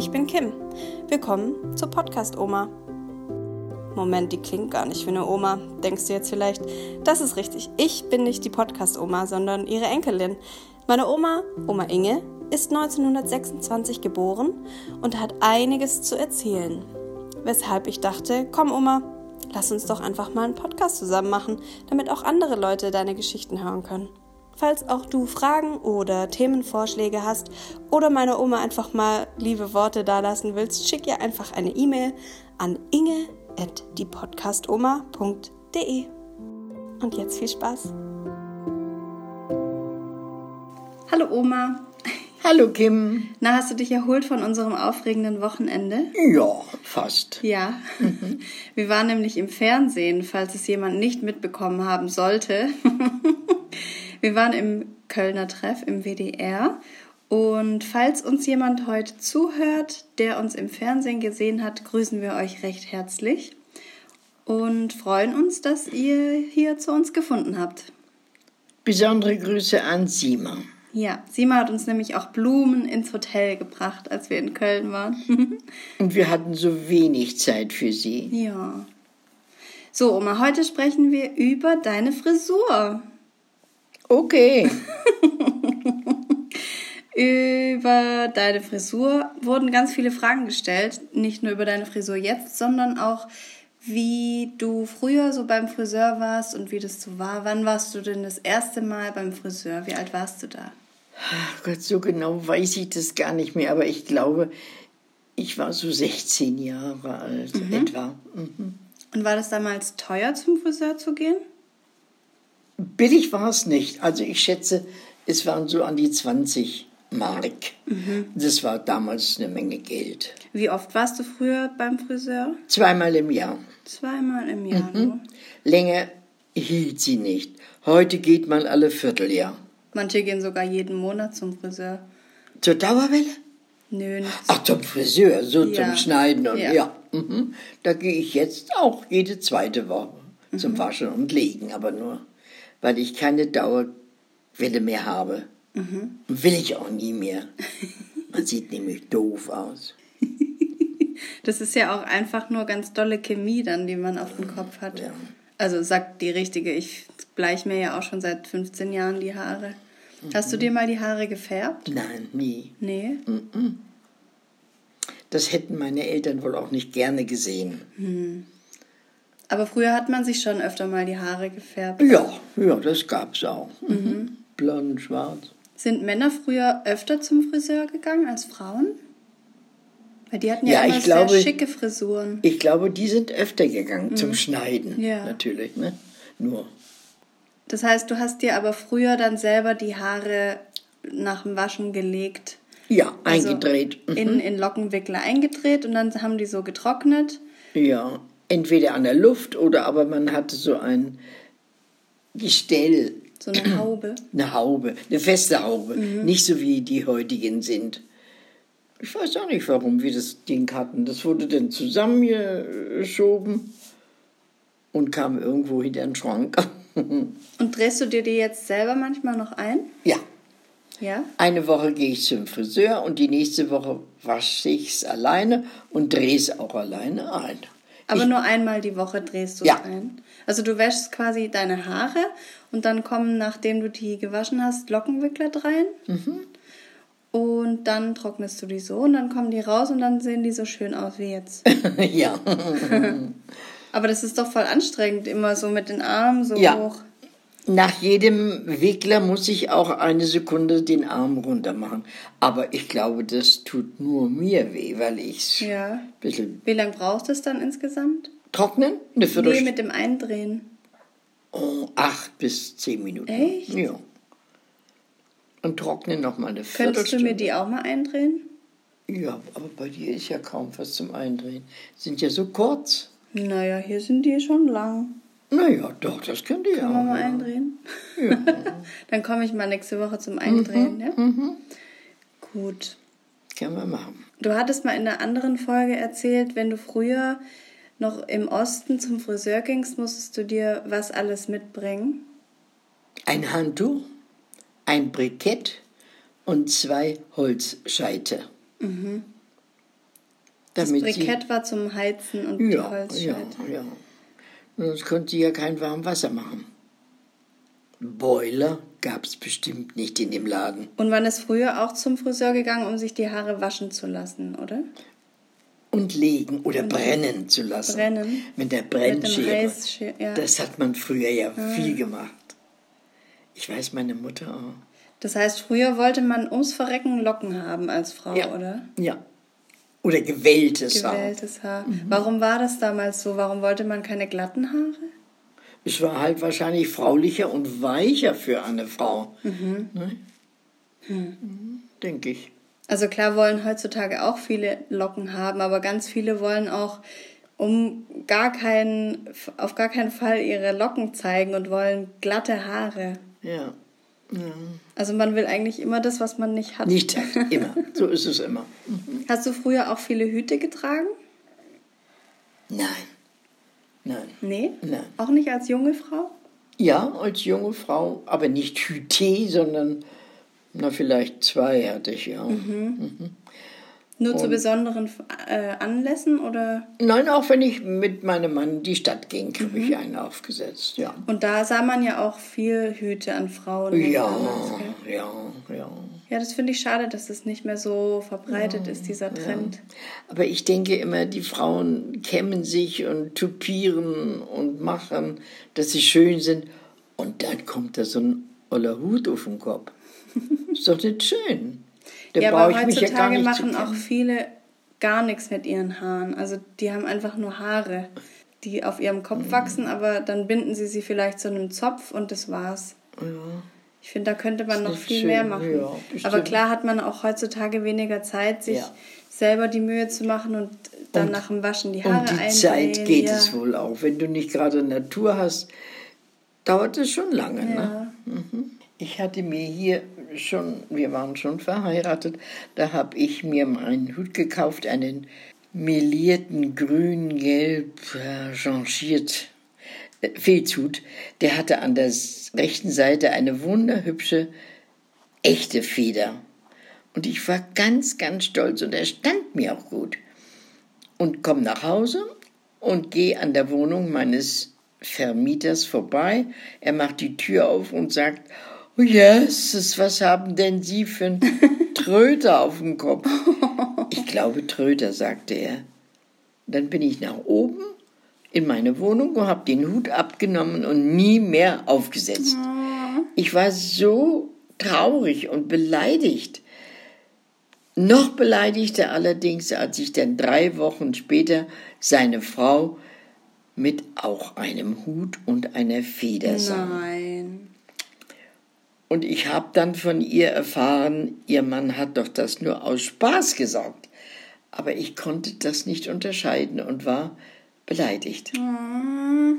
Ich bin Kim. Willkommen zur Podcast-Oma. Moment, die klingt gar nicht wie eine Oma. Denkst du jetzt vielleicht? Das ist richtig. Ich bin nicht die Podcast-Oma, sondern ihre Enkelin. Meine Oma, Oma Inge, ist 1926 geboren und hat einiges zu erzählen. Weshalb ich dachte, komm Oma, lass uns doch einfach mal einen Podcast zusammen machen, damit auch andere Leute deine Geschichten hören können. Falls auch du Fragen oder Themenvorschläge hast oder meiner Oma einfach mal liebe Worte dalassen willst, schick ihr einfach eine E-Mail an inge@diepodcastoma.de. Und jetzt viel Spaß. Hallo Oma. Hallo Kim. Na, hast du dich erholt von unserem aufregenden Wochenende? Ja, fast. Ja. Mhm. Wir waren nämlich im Fernsehen, falls es jemand nicht mitbekommen haben sollte. Wir waren im Kölner Treff im WDR und falls uns jemand heute zuhört, der uns im Fernsehen gesehen hat, grüßen wir euch recht herzlich und freuen uns, dass ihr hier zu uns gefunden habt. Besondere Grüße an Sima. Ja, Sima hat uns nämlich auch Blumen ins Hotel gebracht, als wir in Köln waren. und wir hatten so wenig Zeit für sie. Ja. So, Oma, heute sprechen wir über deine Frisur. Okay. über deine Frisur wurden ganz viele Fragen gestellt. Nicht nur über deine Frisur jetzt, sondern auch, wie du früher so beim Friseur warst und wie das so war. Wann warst du denn das erste Mal beim Friseur? Wie alt warst du da? Ach Gott, so genau weiß ich das gar nicht mehr, aber ich glaube, ich war so 16 Jahre alt, mhm. etwa. Mhm. Und war das damals teuer, zum Friseur zu gehen? Billig war es nicht. Also ich schätze, es waren so an die 20 Mark. Mhm. Das war damals eine Menge Geld. Wie oft warst du früher beim Friseur? Zweimal im Jahr. Zweimal im Jahr. Mhm. Länger hielt sie nicht. Heute geht man alle Vierteljahr. Manche gehen sogar jeden Monat zum Friseur. Zur Dauerwelle? Nö, nicht. Ach, zum Friseur, so ja. zum Schneiden und ja. ja. Mhm. Da gehe ich jetzt auch jede zweite Woche zum mhm. Waschen und Legen, aber nur weil ich keine Dauerwelle mehr habe. Mhm. Will ich auch nie mehr. Man sieht nämlich doof aus. Das ist ja auch einfach nur ganz dolle Chemie dann, die man auf dem Kopf hat. Ja. Also sagt die richtige, ich bleich mir ja auch schon seit 15 Jahren die Haare. Mhm. Hast du dir mal die Haare gefärbt? Nein, nie. Nee? Mhm. Das hätten meine Eltern wohl auch nicht gerne gesehen. Mhm. Aber früher hat man sich schon öfter mal die Haare gefärbt. Ja, ja, das gab's auch. Mhm. mhm. Blond, schwarz. Sind Männer früher öfter zum Friseur gegangen als Frauen? Weil die hatten ja, ja immer glaube, sehr schicke Frisuren. Ich glaube, die sind öfter gegangen mhm. zum Schneiden. Ja. Natürlich, ne? Nur. Das heißt, du hast dir aber früher dann selber die Haare nach dem Waschen gelegt. Ja, also eingedreht. Mhm. In, in Lockenwickler eingedreht und dann haben die so getrocknet. Ja, entweder an der Luft oder aber man hatte so ein Gestell. So eine Haube. Eine Haube, eine feste Haube. Mhm. Nicht so wie die heutigen sind. Ich weiß auch nicht, warum wir das Ding hatten. Das wurde dann zusammengeschoben und kam irgendwo hinter den Schrank. und drehst du dir die jetzt selber manchmal noch ein? Ja. Ja? Eine Woche gehe ich zum Friseur und die nächste Woche wasche ich es alleine und drehe es auch alleine ein. Aber ich, nur einmal die Woche drehst du ja. es ein. Also du wäschst quasi deine Haare und dann kommen, nachdem du die gewaschen hast, Lockenwickler rein. Mhm. Und dann trocknest du die so und dann kommen die raus und dann sehen die so schön aus wie jetzt. ja. Aber das ist doch voll anstrengend, immer so mit den Armen so ja. hoch. Nach jedem Wickler muss ich auch eine Sekunde den Arm runter machen. Aber ich glaube, das tut nur mir weh, weil ich ja. bisschen. Wie lange brauchst du es dann insgesamt? Trocknen? Eine Viertelstunde. Nee, mit dem Eindrehen. Oh, acht bis zehn Minuten. Echt? Ja. Und trocknen noch mal eine Viertelstunde. Könntest du mir die auch mal eindrehen? Ja, aber bei dir ist ja kaum was zum Eindrehen. Sind ja so kurz. Naja, hier sind die schon lang. Naja, doch, das könnt ihr Können auch. wir mal eindrehen? Ja. Dann komme ich mal nächste Woche zum Eindrehen, mhm, ja? Mhm. Gut. Können wir machen. Du hattest mal in einer anderen Folge erzählt, wenn du früher noch im Osten zum Friseur gingst, musstest du dir was alles mitbringen? Ein Handtuch, ein Brikett und zwei Holzscheite. Mhm. das Brikett war zum Heizen und ja, die Holzscheite. Ja, ja. Sonst konnte sie ja kein warmes Wasser machen. Boiler gab es bestimmt nicht in dem Laden. Und man ist früher auch zum Friseur gegangen, um sich die Haare waschen zu lassen, oder? Und legen oder und brennen zu lassen. Brennen. Mit der Brennschere. Ja. Das hat man früher ja ah. viel gemacht. Ich weiß, meine Mutter auch. Das heißt, früher wollte man ums Verrecken Locken haben als Frau, ja. oder? Ja. Oder gewelltes, Haar. Gewelltes Haar. Mhm. Warum war das damals so? Warum wollte man keine glatten Haare? Es war halt wahrscheinlich fraulicher und weicher für eine Frau. Mhm. Ne? Hm. Mhm, Denke ich. Also klar wollen heutzutage auch viele Locken haben, aber ganz viele wollen auch um gar keinen, auf gar keinen Fall ihre Locken zeigen und wollen glatte Haare. Ja. Ja. Also man will eigentlich immer das, was man nicht hat. Nicht hat, immer. So ist es immer. Mhm. Hast du früher auch viele Hüte getragen? Nein. Nein. Nee? Nein. Auch nicht als junge Frau? Ja, als junge Frau, aber nicht Hüte, sondern na vielleicht zwei hatte ich ja. Mhm. Mhm. Nur zu besonderen äh, Anlässen oder? Nein, auch wenn ich mit meinem Mann in die Stadt ging, habe mhm. ich einen aufgesetzt, ja. Und da sah man ja auch viel Hüte an Frauen. Ja, ja, ja. Ja, das finde ich schade, dass das nicht mehr so verbreitet ja, ist, dieser Trend. Ja. Aber ich denke immer, die Frauen kämmen sich und tupieren und machen, dass sie schön sind. Und dann kommt da so ein oller Hut auf den Kopf. ist doch nicht schön. Da ja, aber heutzutage ja machen auch viele gar nichts mit ihren Haaren. Also die haben einfach nur Haare, die auf ihrem Kopf mhm. wachsen, aber dann binden sie sie vielleicht zu einem Zopf und das war's. Ja. Ich finde, da könnte man noch viel schön. mehr machen. Ja, aber klar hat man auch heutzutage weniger Zeit, sich ja. selber die Mühe zu machen und dann und, nach dem Waschen die Haare Und die Zeit geht es wohl auch. Wenn du nicht gerade Natur hast, dauert es schon lange. Ne? Mhm. Ich hatte mir hier schon, wir waren schon verheiratet, da habe ich mir einen Hut gekauft, einen melierten grün-gelb äh, changiert äh, Filzhut. Der hatte an der rechten Seite eine wunderhübsche, echte Feder. Und ich war ganz, ganz stolz und er stand mir auch gut. Und komme nach Hause und gehe an der Wohnung meines Vermieters vorbei. Er macht die Tür auf und sagt, Jesus, was haben denn Sie für einen Tröter auf dem Kopf? Ich glaube Tröter, sagte er. Dann bin ich nach oben in meine Wohnung und habe den Hut abgenommen und nie mehr aufgesetzt. Ich war so traurig und beleidigt. Noch beleidigter allerdings, als ich dann drei Wochen später seine Frau mit auch einem Hut und einer Feder sah. Nein. Und ich habe dann von ihr erfahren, ihr Mann hat doch das nur aus Spaß gesagt. Aber ich konnte das nicht unterscheiden und war beleidigt. Mhm.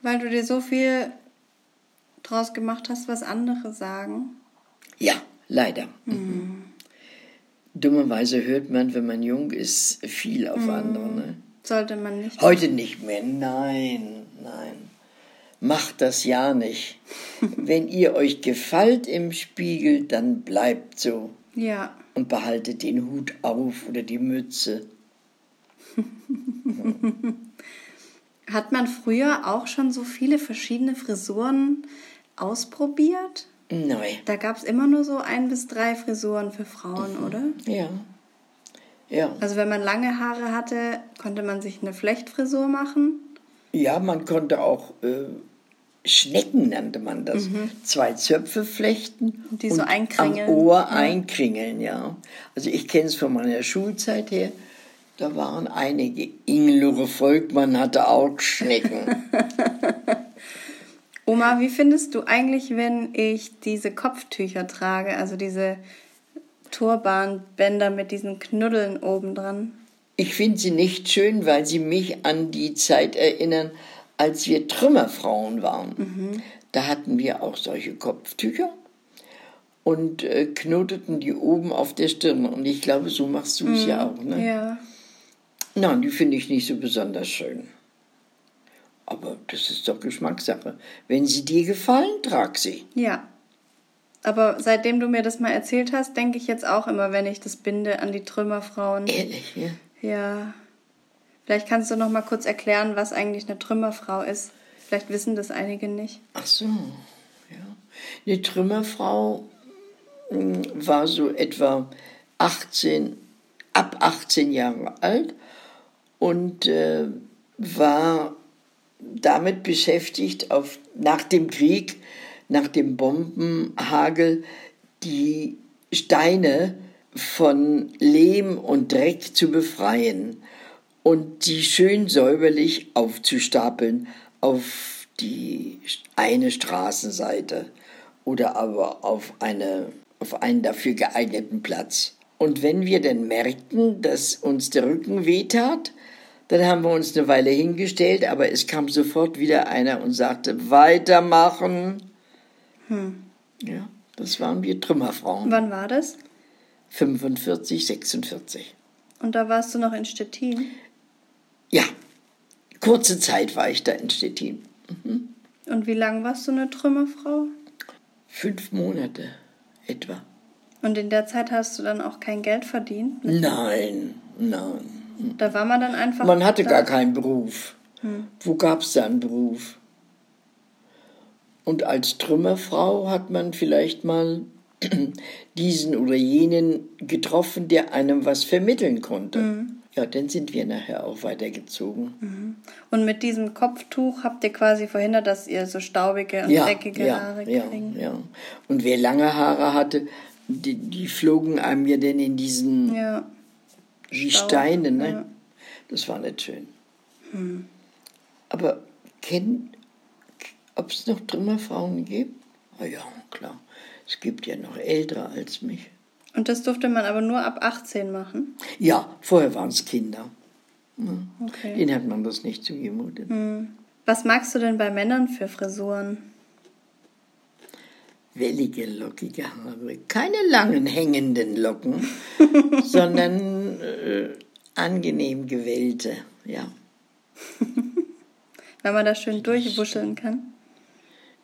Weil du dir so viel draus gemacht hast, was andere sagen? Ja, leider. Mhm. Dummerweise hört man, wenn man jung ist, viel auf mhm. andere. Ne? Sollte man nicht. Heute nicht mehr. Nein, nein macht das ja nicht. Wenn ihr euch gefällt im Spiegel, dann bleibt so. Ja. Und behaltet den Hut auf oder die Mütze. Hat man früher auch schon so viele verschiedene Frisuren ausprobiert? Nein. Da gab es immer nur so ein bis drei Frisuren für Frauen, mhm. oder? Ja. Ja. Also wenn man lange Haare hatte, konnte man sich eine Flechtfrisur machen. Ja, man konnte auch äh, Schnecken nannte man das. Mhm. Zwei Zöpfe flechten die und so einkringeln. am Ohr einkringeln, ja. Also ich kenne es von meiner Schulzeit her. Da waren einige. Ingelure Volkmann hatte auch Schnecken. Oma, wie findest du eigentlich, wenn ich diese Kopftücher trage, also diese Turbanbänder mit diesen Knuddeln oben dran? Ich finde sie nicht schön, weil sie mich an die Zeit erinnern, als wir Trümmerfrauen waren, mhm. da hatten wir auch solche Kopftücher und äh, knoteten die oben auf der Stirn. Und ich glaube, so machst du es mhm. ja auch. Ne? Ja. Nein, die finde ich nicht so besonders schön. Aber das ist doch Geschmackssache. Wenn sie dir gefallen, trag sie. Ja. Aber seitdem du mir das mal erzählt hast, denke ich jetzt auch immer, wenn ich das binde, an die Trümmerfrauen. Ehrlich, ja? Ja. Vielleicht kannst du noch mal kurz erklären, was eigentlich eine Trümmerfrau ist. Vielleicht wissen das einige nicht. Ach so, ja. Eine Trümmerfrau hm, war so etwa 18, ab 18 Jahre alt und äh, war damit beschäftigt, auf, nach dem Krieg, nach dem Bombenhagel, die Steine von Lehm und Dreck zu befreien und die schön säuberlich aufzustapeln auf die eine Straßenseite oder aber auf, eine, auf einen dafür geeigneten Platz. Und wenn wir dann merkten, dass uns der Rücken wehtat, dann haben wir uns eine Weile hingestellt, aber es kam sofort wieder einer und sagte, weitermachen. Hm. Ja, das waren wir Trümmerfrauen. Wann war das? 45, 46. Und da warst du noch in Stettin? Ja, kurze Zeit war ich da in Stettin. Mhm. Und wie lange warst du eine Trümmerfrau? Fünf Monate etwa. Und in der Zeit hast du dann auch kein Geld verdient? Nein, nein. Da war man dann einfach. Man hatte gar keinen Beruf. Hm. Wo gab es da einen Beruf? Und als Trümmerfrau hat man vielleicht mal diesen oder jenen getroffen, der einem was vermitteln konnte. Mhm. Ja, dann sind wir nachher auch weitergezogen. Mhm. Und mit diesem Kopftuch habt ihr quasi verhindert, dass ihr so staubige und ja, dreckige ja, Haare kriegt? Ja, ja. Und wer lange Haare hatte, die, die flogen einem ja dann in diesen ja. die Steine, ne? Ja. Das war nicht schön. Hm. Aber kennt, ob es noch Trümmerfrauen gibt? Ah ja, klar. Es gibt ja noch ältere als mich. Und das durfte man aber nur ab 18 machen? Ja, vorher waren es Kinder. Hm. Okay. Den hat man das nicht zugemutet. Hm. Was magst du denn bei Männern für Frisuren? Wellige, lockige Haare. Keine langen, hängenden Locken, sondern äh, angenehm gewellte, ja. Wenn man da schön durchwuscheln kann.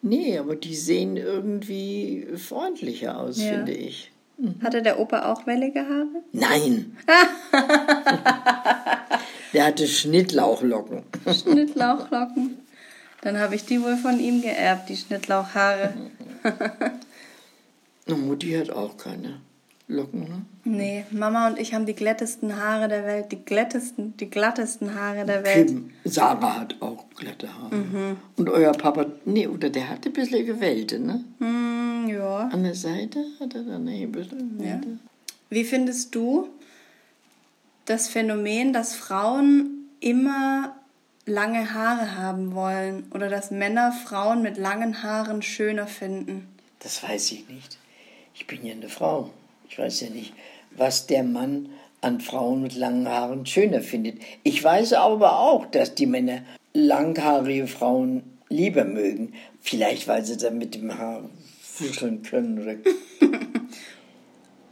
Nee, aber die sehen irgendwie freundlicher aus, ja. finde ich. Mhm. Hatte der Opa auch wellige Haare? Nein. der hatte Schnittlauchlocken. Schnittlauchlocken. Dann habe ich die wohl von ihm geerbt, die Schnittlauchhaare. Mutti hat auch keine. Locken, ne? Nee, Mama und ich haben die glättesten Haare der Welt, die glättesten, die glattesten Haare der Welt. Kim, Sarah hat auch glatte Haare. Mhm. Und euer Papa, nee, oder der hatte ein bisschen Gewellte, ne? Mm, ja. An der Seite er ein bisschen ja. Wie findest du das Phänomen, dass Frauen immer lange Haare haben wollen oder dass Männer Frauen mit langen Haaren schöner finden? Das weiß ich nicht. Ich bin ja eine Frau. Ich weiß ja nicht, was der Mann an Frauen mit langen Haaren schöner findet. Ich weiß aber auch, dass die Männer langhaarige Frauen lieber mögen. Vielleicht, weil sie dann mit dem Haar fuscheln können.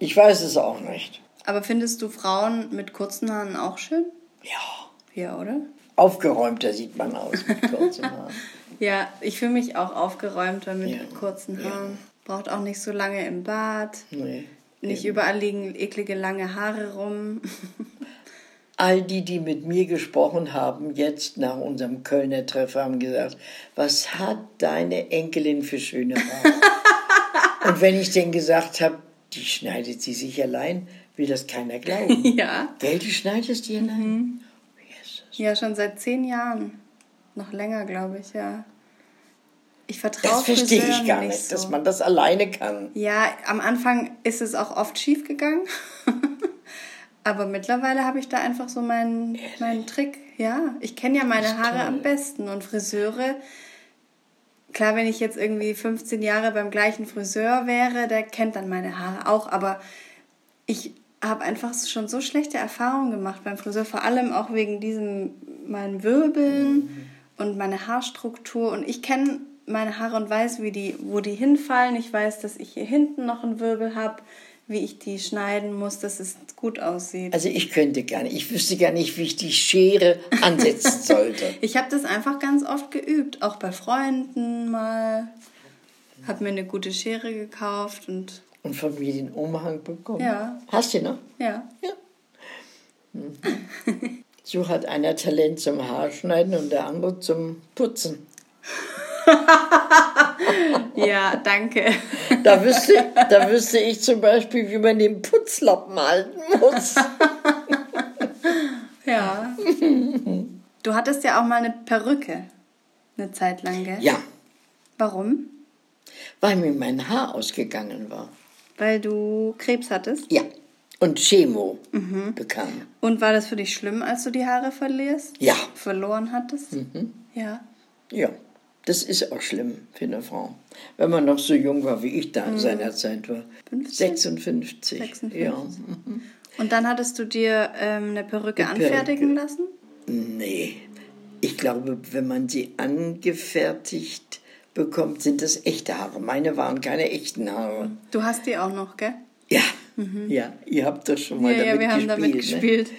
Ich weiß es auch nicht. Aber findest du Frauen mit kurzen Haaren auch schön? Ja. Ja, oder? Aufgeräumter sieht man aus mit kurzen Haaren. ja, ich fühle mich auch aufgeräumter mit ja. kurzen Haaren. Ja. Braucht auch nicht so lange im Bad. Nee. Nicht überall liegen eklige lange Haare rum. All die, die mit mir gesprochen haben, jetzt nach unserem Kölner Treffen, haben gesagt, was hat deine Enkelin für schöne Haare? Und wenn ich denn gesagt habe, die schneidet sie sich allein, will das keiner glauben. Ja. Gell, du schneidest die allein? Mhm. Jesus. Ja, schon seit zehn Jahren. Noch länger, glaube ich, ja. Ich vertraue Das verstehe ich gar nicht, nicht so. dass man das alleine kann. Ja, am Anfang ist es auch oft schief gegangen. Aber mittlerweile habe ich da einfach so meinen, meinen Trick. Ja, ich kenne ja meine Haare toll. am besten und Friseure. Klar, wenn ich jetzt irgendwie 15 Jahre beim gleichen Friseur wäre, der kennt dann meine Haare auch. Aber ich habe einfach schon so schlechte Erfahrungen gemacht beim Friseur, vor allem auch wegen diesem meinen Wirbeln mhm. und meine Haarstruktur. Und ich kenne meine Haare und weiß, wie die, wo die hinfallen. Ich weiß, dass ich hier hinten noch einen Wirbel habe, wie ich die schneiden muss, dass es gut aussieht. Also ich könnte gar nicht, ich wüsste gar nicht, wie ich die Schere ansetzen sollte. ich habe das einfach ganz oft geübt, auch bei Freunden mal. Habe mir eine gute Schere gekauft und... Und von mir den Umhang bekommen. Ja. Hast du noch? Ja. Ja. Mhm. So hat einer Talent zum Haarschneiden und der andere zum Putzen. ja, danke. Da wüsste, da wüsste ich zum Beispiel, wie man den Putzlappen halten muss. ja. Du hattest ja auch mal eine Perücke. Eine Zeit lang, gell? Ja. Warum? Weil mir mein Haar ausgegangen war. Weil du Krebs hattest? Ja. Und Chemo mhm. bekam. Und war das für dich schlimm, als du die Haare verlierst? Ja. Verloren hattest? Mhm. Ja. Ja. Das ist auch schlimm für eine Frau. Wenn man noch so jung war, wie ich da in mhm. seiner Zeit war. 50? 56. 56. Ja. Und dann hattest du dir ähm, eine Perücke eine anfertigen Perücke. lassen? Nee. Ich glaube, wenn man sie angefertigt bekommt, sind das echte Haare. Meine waren keine echten Haare. Du hast die auch noch, gell? Ja. Mhm. Ja, ihr habt das schon mal ja, damit ja, wir gespielt. Haben damit ne? gespielt.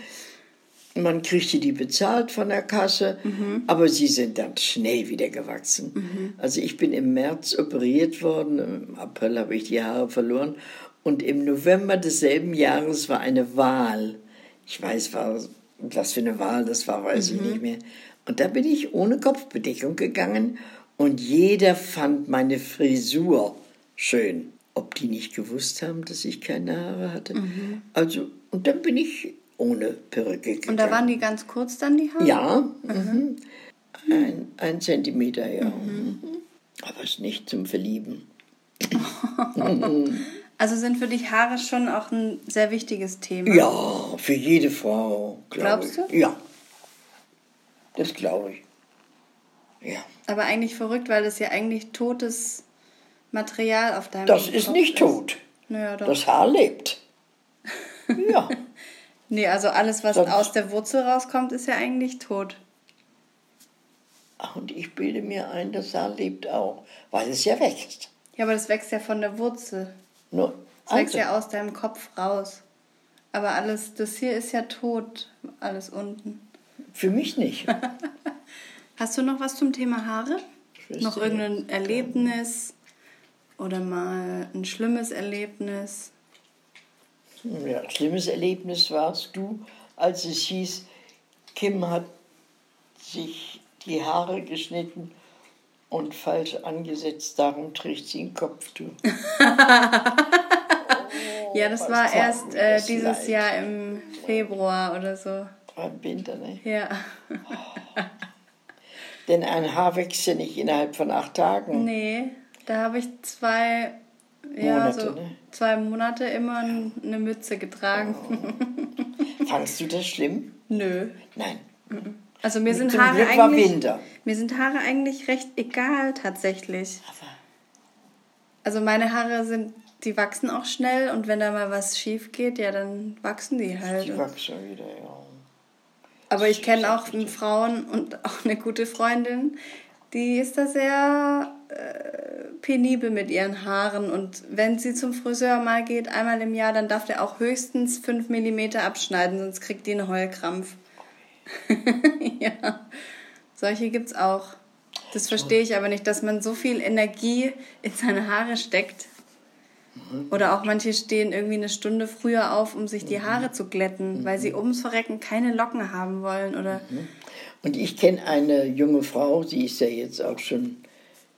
Man kriegte die bezahlt von der Kasse, mhm. aber sie sind dann schnell wieder gewachsen. Mhm. Also ich bin im März operiert worden, im April habe ich die Haare verloren und im November desselben Jahres war eine Wahl. Ich weiß, was für eine Wahl das war, weiß mhm. ich nicht mehr. Und da bin ich ohne Kopfbedeckung gegangen und jeder fand meine Frisur schön. Ob die nicht gewusst haben, dass ich keine Haare hatte. Mhm. Also, und dann bin ich ohne Perücke gegangen. Und da waren die ganz kurz dann, die Haare? Ja, mhm. ein, ein Zentimeter, ja. Mhm. Aber es ist nicht zum Verlieben. also sind für dich Haare schon auch ein sehr wichtiges Thema? Ja, für jede Frau, glaube Glaubst du? Ja, das glaube ich. Ja. Aber eigentlich verrückt, weil das ja eigentlich totes Material auf deinem Das ist nicht ist. tot. Naja. Das Haar lebt. Ja. Nee, also alles, was Sonst aus der Wurzel rauskommt, ist ja eigentlich tot. Ach, und ich bilde mir ein, das Haar lebt auch, weil es ja wächst. Ja, aber das wächst ja von der Wurzel. Nur das also. wächst ja aus deinem Kopf raus. Aber alles, das hier ist ja tot, alles unten. Für mich nicht. Hast du noch was zum Thema Haare? Noch irgendein Erlebnis oder mal ein schlimmes Erlebnis? Ja, ein schlimmes Erlebnis warst du, als es hieß, Kim hat sich die Haare geschnitten und falsch angesetzt, darum trägt sie ein Kopftuch. ja, das oh, war erst äh, dieses leid. Jahr im Februar oder so. Im Winter, ne? Ja. Oh. Denn ein Haar wächst ja nicht innerhalb von acht Tagen. Nee, da habe ich zwei ja, Monate, so ne? zwei Monate immer eine Mütze getragen. Oh. Fandest du das schlimm? Nö. Nein. Also mir sind Haare Glück eigentlich mir sind Haare eigentlich recht egal tatsächlich. Aber also meine Haare sind die wachsen auch schnell und wenn da mal was schief geht, ja, dann wachsen die halt. Die wachsen wieder, ja. Aber ich kenne auch Frauen und auch eine gute Freundin, die ist da sehr penibel mit ihren Haaren und wenn sie zum Friseur mal geht, einmal im Jahr, dann darf der auch höchstens 5 mm abschneiden, sonst kriegt die einen Heulkrampf. ja, solche gibt's auch. Das verstehe ich aber nicht, dass man so viel Energie in seine Haare steckt. Oder auch manche stehen irgendwie eine Stunde früher auf, um sich die Haare zu glätten, weil sie ums Verrecken keine Locken haben wollen. Oder und ich kenne eine junge Frau, sie ist ja jetzt auch schon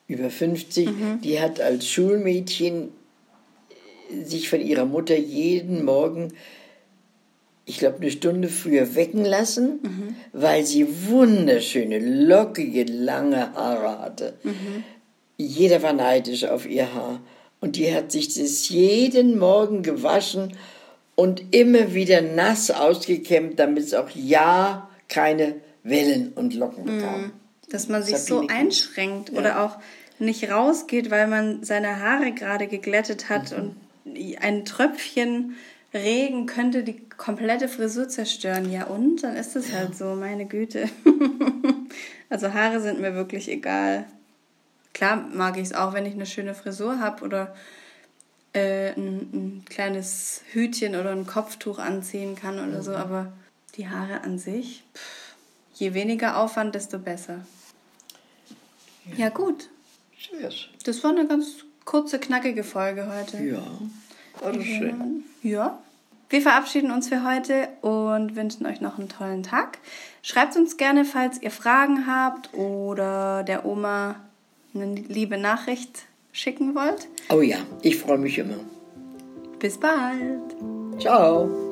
über 50, mhm. die hat als Schulmädchen sich von ihrer Mutter jeden Morgen, ich glaube, eine Stunde früher wecken lassen, mhm. weil sie wunderschöne, lockige, lange Haare hatte. Mhm. Jeder war neidisch auf ihr Haar. Und die hat sich das jeden Morgen gewaschen und immer wieder nass ausgekämmt, damit es auch ja keine Wellen und Locken mhm. bekam. Dass man sich so einschränkt ja. oder auch nicht rausgeht, weil man seine Haare gerade geglättet hat mhm. und ein Tröpfchen Regen könnte die komplette Frisur zerstören. Ja und? Dann ist es ja. halt so, meine Güte. also Haare sind mir wirklich egal. Klar mag ich es auch, wenn ich eine schöne Frisur habe oder äh, ein, ein, kleines Hütchen oder ein Kopftuch anziehen kann oder mhm. so, aber die Haare an sich... Pff je weniger Aufwand, desto besser. Ja, ja gut. Cheers. Das war eine ganz kurze, knackige Folge heute. Ja, war das schön. Ja. wir verabschieden uns für heute und wünschen euch noch einen tollen Tag. Schreibt uns gerne, falls ihr Fragen habt oder der Oma eine liebe Nachricht schicken wollt. Oh ja, ich freue mich immer. Bis bald. Ciao.